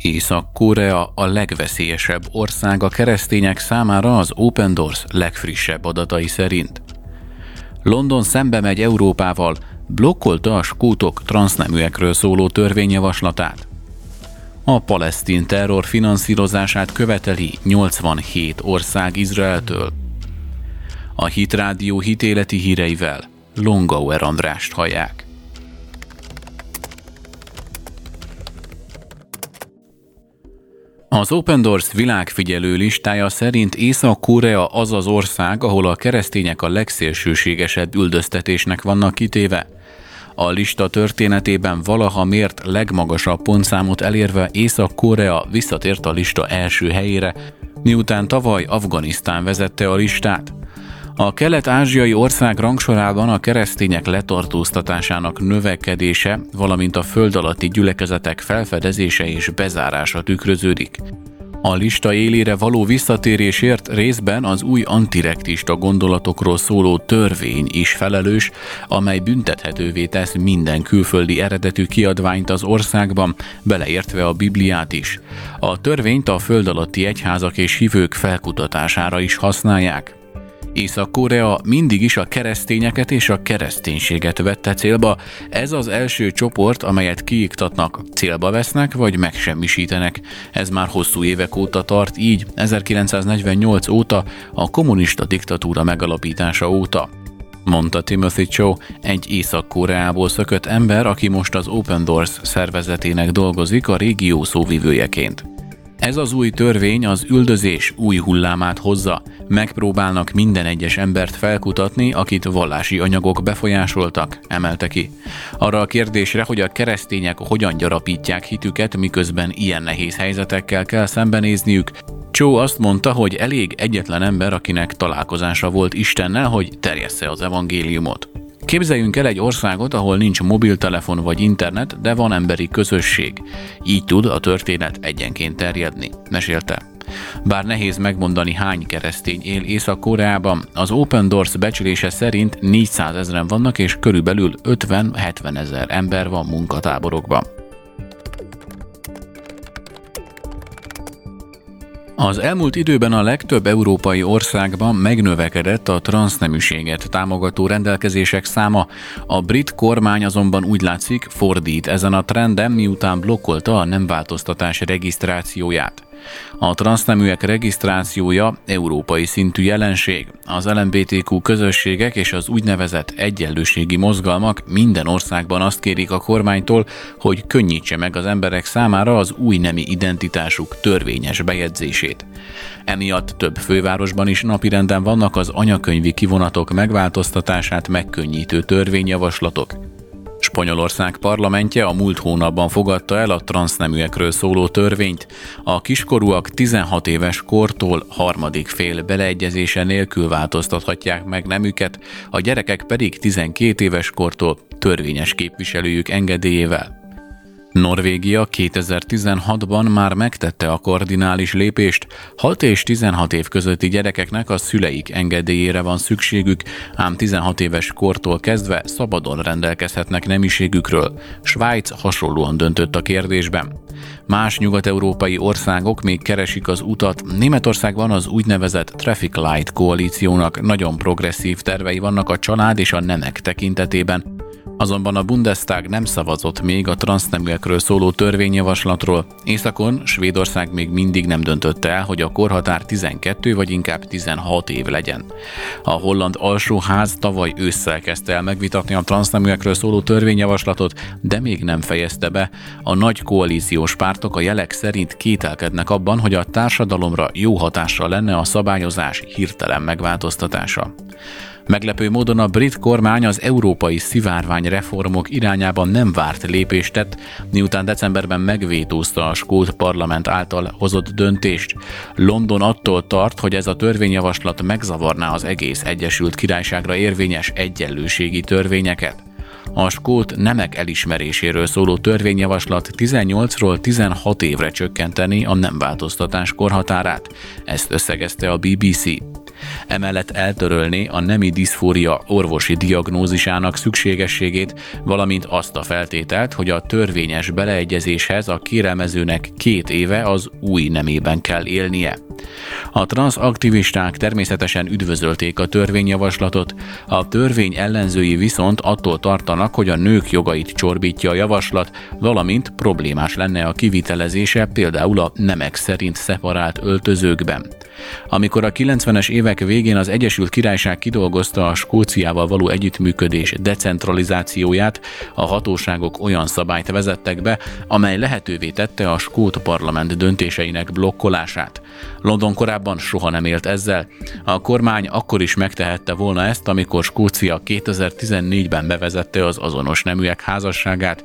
Észak-Korea a legveszélyesebb ország a keresztények számára az Open Doors legfrissebb adatai szerint. London szembe megy Európával, blokkolta a skótok transzneműekről szóló törvényjavaslatát. A palesztin terror finanszírozását követeli 87 ország Izraeltől. A Hitrádió hitéleti híreivel Longauer Andrást hallják. Az Open Doors világfigyelő listája szerint Észak-Korea az az ország, ahol a keresztények a legszélsőségesebb üldöztetésnek vannak kitéve. A lista történetében valaha mért legmagasabb pontszámot elérve Észak-Korea visszatért a lista első helyére, miután tavaly Afganisztán vezette a listát. A kelet-ázsiai ország rangsorában a keresztények letartóztatásának növekedése, valamint a föld alatti gyülekezetek felfedezése és bezárása tükröződik. A lista élére való visszatérésért részben az új antirektista gondolatokról szóló törvény is felelős, amely büntethetővé tesz minden külföldi eredetű kiadványt az országban, beleértve a Bibliát is. A törvényt a föld alatti egyházak és hívők felkutatására is használják. Észak-Korea mindig is a keresztényeket és a kereszténységet vette célba. Ez az első csoport, amelyet kiiktatnak, célba vesznek vagy megsemmisítenek. Ez már hosszú évek óta tart így, 1948 óta, a kommunista diktatúra megalapítása óta mondta Timothy Cho, egy Észak-Koreából szökött ember, aki most az Open Doors szervezetének dolgozik a régió szóvivőjeként. Ez az új törvény az üldözés új hullámát hozza. Megpróbálnak minden egyes embert felkutatni, akit vallási anyagok befolyásoltak, emelte ki. Arra a kérdésre, hogy a keresztények hogyan gyarapítják hitüket, miközben ilyen nehéz helyzetekkel kell szembenézniük, Cho azt mondta, hogy elég egyetlen ember, akinek találkozása volt Istennel, hogy terjessze az evangéliumot. Képzeljünk el egy országot, ahol nincs mobiltelefon vagy internet, de van emberi közösség. Így tud a történet egyenként terjedni, mesélte. Bár nehéz megmondani hány keresztény él Észak-Koreában, az Open Doors becslése szerint 400 ezeren vannak és körülbelül 50-70 ezer ember van munkatáborokban. Az elmúlt időben a legtöbb európai országban megnövekedett a transzneműséget támogató rendelkezések száma, a brit kormány azonban úgy látszik fordít ezen a trenden, miután blokkolta a nem változtatás regisztrációját. A transzneműek regisztrációja európai szintű jelenség. Az LMBTQ közösségek és az úgynevezett egyenlőségi mozgalmak minden országban azt kérik a kormánytól, hogy könnyítse meg az emberek számára az új nemi identitásuk törvényes bejegyzését. Emiatt több fővárosban is napirenden vannak az anyakönyvi kivonatok megváltoztatását megkönnyítő törvényjavaslatok. Spanyolország parlamentje a múlt hónapban fogadta el a transzneműekről szóló törvényt. A kiskorúak 16 éves kortól harmadik fél beleegyezése nélkül változtathatják meg nemüket, a gyerekek pedig 12 éves kortól törvényes képviselőjük engedélyével. Norvégia 2016-ban már megtette a kardinális lépést, 6 és 16 év közötti gyerekeknek a szüleik engedélyére van szükségük, ám 16 éves kortól kezdve szabadon rendelkezhetnek nemiségükről. Svájc hasonlóan döntött a kérdésben. Más nyugat-európai országok még keresik az utat. Németországban az úgynevezett Traffic Light koalíciónak nagyon progresszív tervei vannak a család és a nemek tekintetében, Azonban a Bundestag nem szavazott még a transzneműekről szóló törvényjavaslatról. Északon Svédország még mindig nem döntötte el, hogy a korhatár 12 vagy inkább 16 év legyen. A holland alsóház tavaly ősszel kezdte el megvitatni a transzneműekről szóló törvényjavaslatot, de még nem fejezte be. A nagy koalíciós pártok a jelek szerint kételkednek abban, hogy a társadalomra jó hatással lenne a szabályozás hirtelen megváltoztatása. Meglepő módon a brit kormány az európai szivárvány reformok irányában nem várt lépést tett, miután decemberben megvétózta a skót parlament által hozott döntést. London attól tart, hogy ez a törvényjavaslat megzavarná az egész Egyesült Királyságra érvényes egyenlőségi törvényeket. A skót nemek elismeréséről szóló törvényjavaslat 18-ról 16 évre csökkenteni a nem változtatás korhatárát. Ezt összegezte a BBC. Emellett eltörölné a nemi diszfória orvosi diagnózisának szükségességét, valamint azt a feltételt, hogy a törvényes beleegyezéshez a kérelmezőnek két éve az új nemében kell élnie. A transzaktivisták természetesen üdvözölték a törvényjavaslatot, a törvény ellenzői viszont attól tartanak, hogy a nők jogait csorbítja a javaslat, valamint problémás lenne a kivitelezése például a nemek szerint szeparált öltözőkben. Amikor a 90-es évek végén az Egyesült Királyság kidolgozta a Skóciával való együttműködés decentralizációját, a hatóságok olyan szabályt vezettek be, amely lehetővé tette a skót parlament döntéseinek blokkolását. London korábban soha nem élt ezzel. A kormány akkor is megtehette volna ezt, amikor Skócia 2014-ben bevezette az azonos neműek házasságát,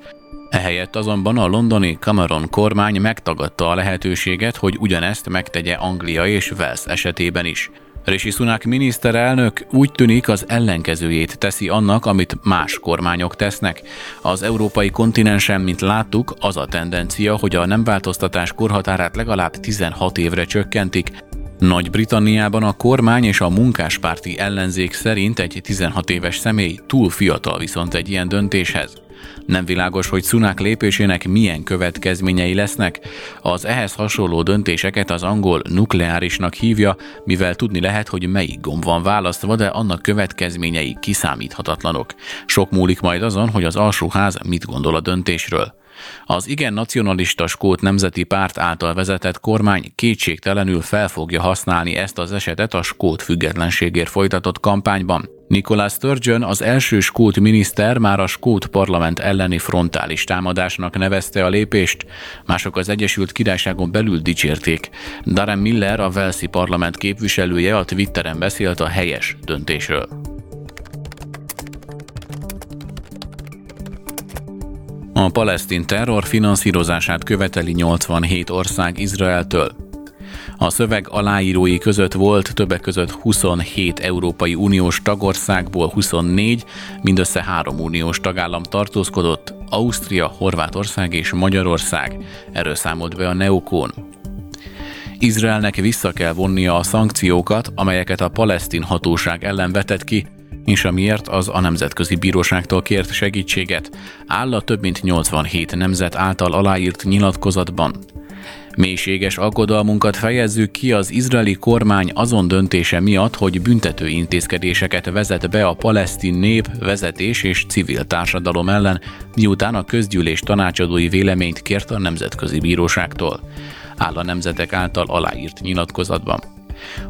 Ehelyett azonban a londoni Cameron kormány megtagadta a lehetőséget, hogy ugyanezt megtegye Anglia és Wales esetében is. Rishi Sunak miniszterelnök úgy tűnik az ellenkezőjét teszi annak, amit más kormányok tesznek. Az európai kontinensen, mint láttuk, az a tendencia, hogy a nem változtatás korhatárát legalább 16 évre csökkentik, nagy-Britanniában a kormány és a munkáspárti ellenzék szerint egy 16 éves személy túl fiatal viszont egy ilyen döntéshez. Nem világos, hogy Sunak lépésének milyen következményei lesznek. Az ehhez hasonló döntéseket az angol nukleárisnak hívja, mivel tudni lehet, hogy melyik gomb van választva, de annak következményei kiszámíthatatlanok. Sok múlik majd azon, hogy az alsóház mit gondol a döntésről. Az igen nacionalista Skót Nemzeti Párt által vezetett kormány kétségtelenül fel fogja használni ezt az esetet a Skót függetlenségért folytatott kampányban. Nicolas Sturgeon, az első skót miniszter már a skót parlament elleni frontális támadásnak nevezte a lépést, mások az Egyesült Királyságon belül dicsérték. Darren Miller, a Velszi parlament képviselője a Twitteren beszélt a helyes döntésről. A palesztin terror finanszírozását követeli 87 ország Izraeltől. A szöveg aláírói között volt többek között 27 Európai Uniós tagországból 24, mindössze három uniós tagállam tartózkodott, Ausztria, Horvátország és Magyarország. Erről számolt be a Neokon. Izraelnek vissza kell vonnia a szankciókat, amelyeket a palesztin hatóság ellen vetett ki, és amiért az a Nemzetközi Bíróságtól kért segítséget, áll a több mint 87 nemzet által aláírt nyilatkozatban. Mélységes aggodalmunkat fejezzük ki az izraeli kormány azon döntése miatt, hogy büntető intézkedéseket vezet be a palesztin nép, vezetés és civil társadalom ellen, miután a közgyűlés tanácsadói véleményt kért a Nemzetközi Bíróságtól. Áll a nemzetek által aláírt nyilatkozatban.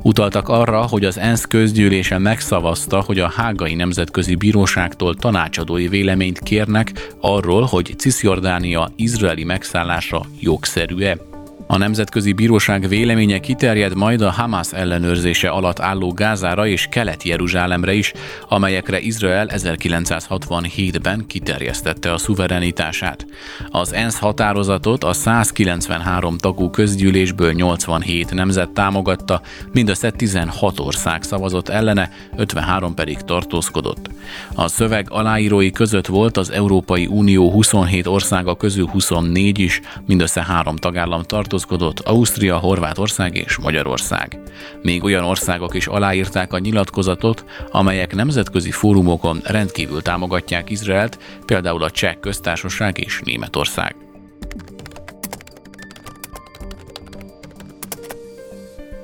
Utaltak arra, hogy az ENSZ közgyűlése megszavazta, hogy a Hágai Nemzetközi Bíróságtól tanácsadói véleményt kérnek arról, hogy Cisjordánia izraeli megszállása jogszerű-e. A Nemzetközi Bíróság véleménye kiterjed majd a Hamas ellenőrzése alatt álló Gázára és Kelet-Jeruzsálemre is, amelyekre Izrael 1967-ben kiterjesztette a szuverenitását. Az ENSZ határozatot a 193 tagú közgyűlésből 87 nemzet támogatta, mindössze 16 ország szavazott ellene, 53 pedig tartózkodott. A szöveg aláírói között volt az Európai Unió 27 országa közül 24 is, mindössze három tagállam tartózkodott, tartózkodott Ausztria, Horvátország és Magyarország. Még olyan országok is aláírták a nyilatkozatot, amelyek nemzetközi fórumokon rendkívül támogatják Izraelt, például a Cseh köztársaság és Németország.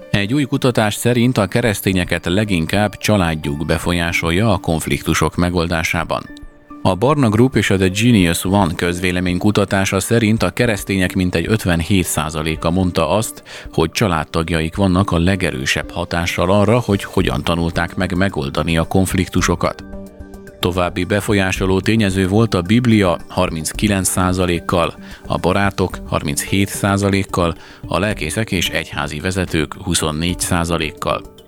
Egy új kutatás szerint a keresztényeket leginkább családjuk befolyásolja a konfliktusok megoldásában. A Barna Group és a The Genius One közvélemény kutatása szerint a keresztények mintegy 57%-a mondta azt, hogy családtagjaik vannak a legerősebb hatással arra, hogy hogyan tanulták meg megoldani a konfliktusokat. További befolyásoló tényező volt a Biblia 39%-kal, a barátok 37%-kal, a lelkészek és egyházi vezetők 24%-kal.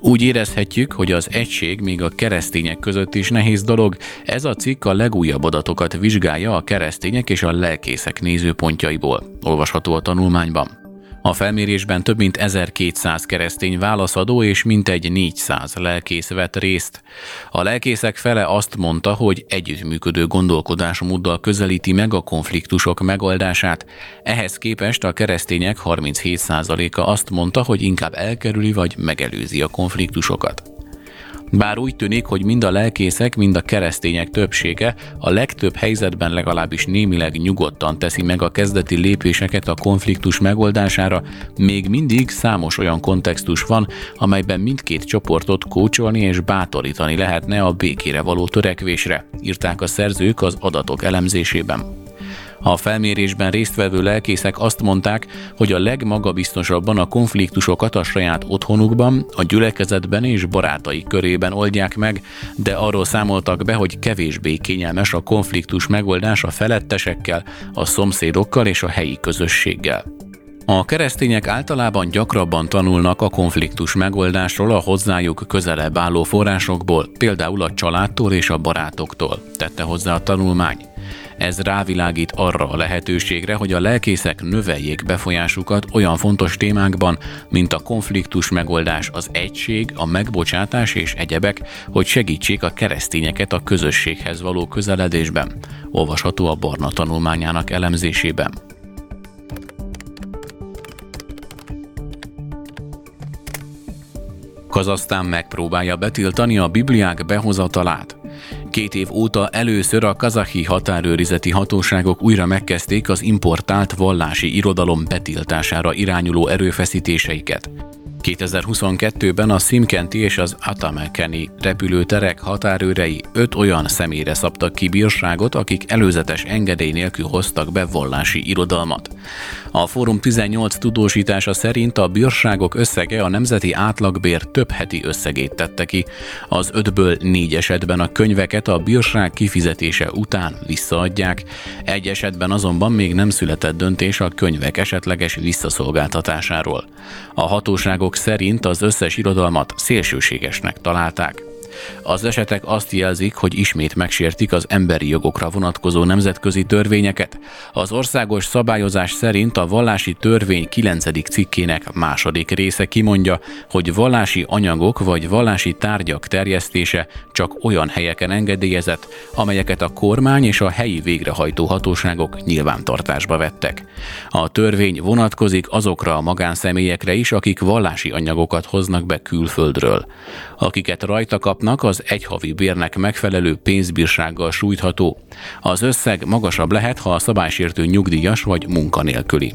Úgy érezhetjük, hogy az egység még a keresztények között is nehéz dolog, ez a cikk a legújabb adatokat vizsgálja a keresztények és a lelkészek nézőpontjaiból. Olvasható a tanulmányban. A felmérésben több mint 1200 keresztény válaszadó és mintegy 400 lelkész vett részt. A lelkészek fele azt mondta, hogy együttműködő gondolkodásmóddal közelíti meg a konfliktusok megoldását. Ehhez képest a keresztények 37%-a azt mondta, hogy inkább elkerüli vagy megelőzi a konfliktusokat. Bár úgy tűnik, hogy mind a lelkészek, mind a keresztények többsége a legtöbb helyzetben legalábbis némileg nyugodtan teszi meg a kezdeti lépéseket a konfliktus megoldására, még mindig számos olyan kontextus van, amelyben mindkét csoportot kócsolni és bátorítani lehetne a békére való törekvésre, írták a szerzők az adatok elemzésében. A felmérésben résztvevő lelkészek azt mondták, hogy a legmagabiztosabban a konfliktusokat a saját otthonukban, a gyülekezetben és barátai körében oldják meg, de arról számoltak be, hogy kevésbé kényelmes a konfliktus megoldás a felettesekkel, a szomszédokkal és a helyi közösséggel. A keresztények általában gyakrabban tanulnak a konfliktus megoldásról a hozzájuk közelebb álló forrásokból, például a családtól és a barátoktól, tette hozzá a tanulmány. Ez rávilágít arra a lehetőségre, hogy a lelkészek növeljék befolyásukat olyan fontos témákban, mint a konfliktus megoldás, az egység, a megbocsátás és egyebek, hogy segítsék a keresztényeket a közösséghez való közeledésben. Olvasható a Barna tanulmányának elemzésében. Kazasztán megpróbálja betiltani a Bibliák behozatalát. Két év óta először a kazahi határőrizeti hatóságok újra megkezdték az importált vallási irodalom betiltására irányuló erőfeszítéseiket. 2022-ben a Simkenti és az Atamekeni repülőterek határőrei öt olyan személyre szabtak ki bírságot, akik előzetes engedély nélkül hoztak be vallási irodalmat. A Fórum 18 tudósítása szerint a bírságok összege a nemzeti átlagbér több heti összegét tette ki. Az ötből négy esetben a könyveket a bírság kifizetése után visszaadják, egy esetben azonban még nem született döntés a könyvek esetleges visszaszolgáltatásáról. A hatóságok szerint az összes irodalmat szélsőségesnek találták. Az esetek azt jelzik, hogy ismét megsértik az emberi jogokra vonatkozó nemzetközi törvényeket. Az országos szabályozás szerint a vallási törvény 9. cikkének második része kimondja, hogy vallási anyagok vagy vallási tárgyak terjesztése csak olyan helyeken engedélyezett, amelyeket a kormány és a helyi végrehajtó hatóságok nyilvántartásba vettek. A törvény vonatkozik azokra a magánszemélyekre is, akik vallási anyagokat hoznak be külföldről. Akiket rajta kapnak, kapnak, az egyhavi bérnek megfelelő pénzbírsággal sújtható. Az összeg magasabb lehet, ha a szabálysértő nyugdíjas vagy munkanélküli.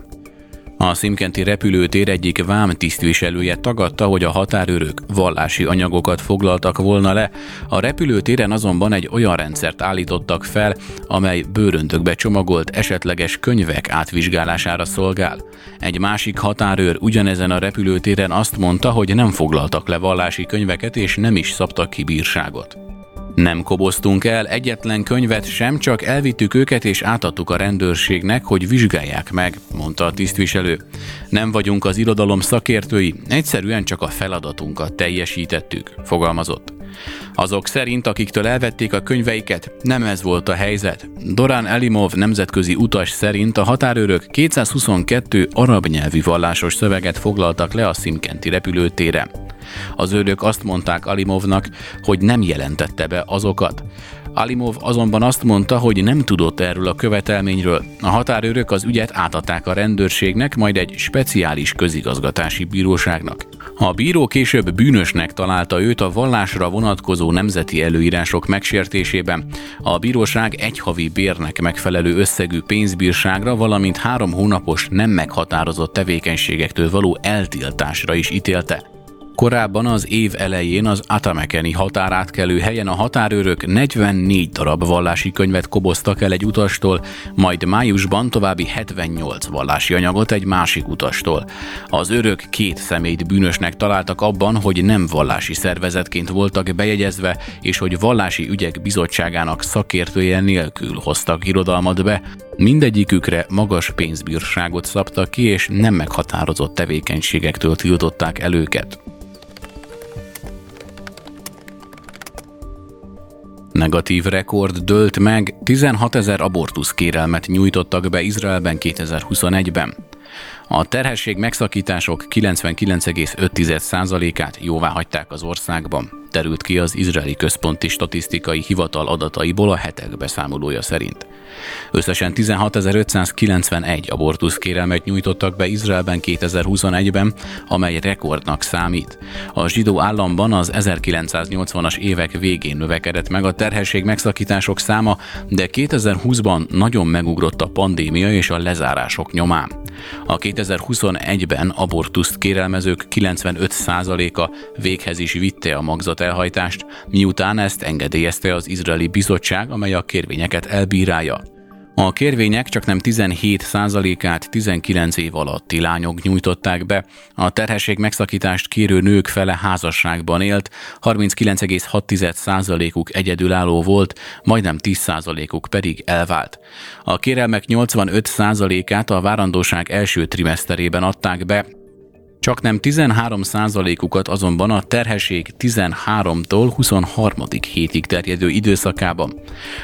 A Szimkenti repülőtér egyik vám tisztviselője tagadta, hogy a határőrök vallási anyagokat foglaltak volna le. A repülőtéren azonban egy olyan rendszert állítottak fel, amely bőröntökbe csomagolt esetleges könyvek átvizsgálására szolgál. Egy másik határőr ugyanezen a repülőtéren azt mondta, hogy nem foglaltak le vallási könyveket és nem is szabtak ki bírságot. Nem koboztunk el egyetlen könyvet sem, csak elvittük őket és átadtuk a rendőrségnek, hogy vizsgálják meg, mondta a tisztviselő. Nem vagyunk az irodalom szakértői, egyszerűen csak a feladatunkat teljesítettük, fogalmazott. Azok szerint, akiktől elvették a könyveiket, nem ez volt a helyzet. Dorán Elimov nemzetközi utas szerint a határőrök 222 arab nyelvű vallásos szöveget foglaltak le a Szimkenti repülőtére. Az őrök azt mondták Alimovnak, hogy nem jelentette be azokat. Alimov azonban azt mondta, hogy nem tudott erről a követelményről. A határőrök az ügyet átadták a rendőrségnek, majd egy speciális közigazgatási bíróságnak. A bíró később bűnösnek találta őt a vallásra vonatkozó nemzeti előírások megsértésében. A bíróság egy havi bérnek megfelelő összegű pénzbírságra, valamint három hónapos nem meghatározott tevékenységektől való eltiltásra is ítélte. Korábban az év elején az Atamekeni határátkelő helyen a határőrök 44 darab vallási könyvet koboztak el egy utastól, majd májusban további 78 vallási anyagot egy másik utastól. Az őrök két személyt bűnösnek találtak abban, hogy nem vallási szervezetként voltak bejegyezve, és hogy vallási ügyek bizottságának szakértője nélkül hoztak irodalmat be, Mindegyikükre magas pénzbírságot szabtak ki, és nem meghatározott tevékenységektől tiltották el őket. Negatív rekord dőlt meg, 16 ezer abortusz kérelmet nyújtottak be Izraelben 2021-ben. A terhesség megszakítások 99,5%-át jóvá hagyták az országban, terült ki az Izraeli Központi Statisztikai Hivatal adataiból a hetek beszámolója szerint. Összesen 16.591 abortusz kérelmet nyújtottak be Izraelben 2021-ben, amely rekordnak számít. A zsidó államban az 1980-as évek végén növekedett meg a terhesség megszakítások száma, de 2020-ban nagyon megugrott a pandémia és a lezárások nyomán. A 2021-ben abortuszt kérelmezők 95%-a véghez is vitte a magzat elhajtást, miután ezt engedélyezte az izraeli bizottság, amely a kérvényeket elbírálja. A kérvények csak nem 17%-át 19 év alatti lányok nyújtották be, a terhesség megszakítást kérő nők fele házasságban élt, 39,6%-uk egyedülálló volt, majdnem 10%-uk pedig elvált. A kérelmek 85%-át a várandóság első trimeszterében adták be, csak nem 13 ukat azonban a terhesség 13-tól 23. hétig terjedő időszakában.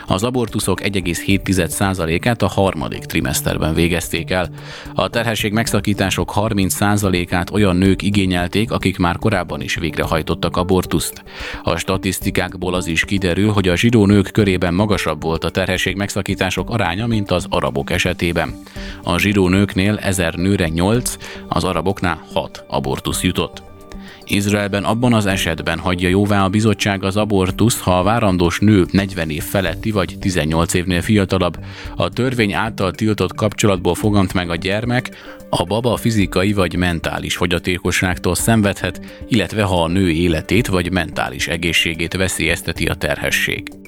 Az abortuszok 1,7%-át a harmadik trimeszterben végezték el. A terhesség megszakítások 30%-át olyan nők igényelték, akik már korábban is végrehajtottak abortuszt. A statisztikákból az is kiderül, hogy a zsidó nők körében magasabb volt a terhesség megszakítások aránya, mint az arabok esetében. A zsidó nőknél 1000 nőre 8, az araboknál 6 abortusz jutott. Izraelben abban az esetben hagyja jóvá a bizottság az abortusz, ha a várandós nő 40 év feletti vagy 18 évnél fiatalabb, a törvény által tiltott kapcsolatból fogant meg a gyermek, a baba fizikai vagy mentális fogyatékosságtól szenvedhet, illetve ha a nő életét vagy mentális egészségét veszélyezteti a terhesség.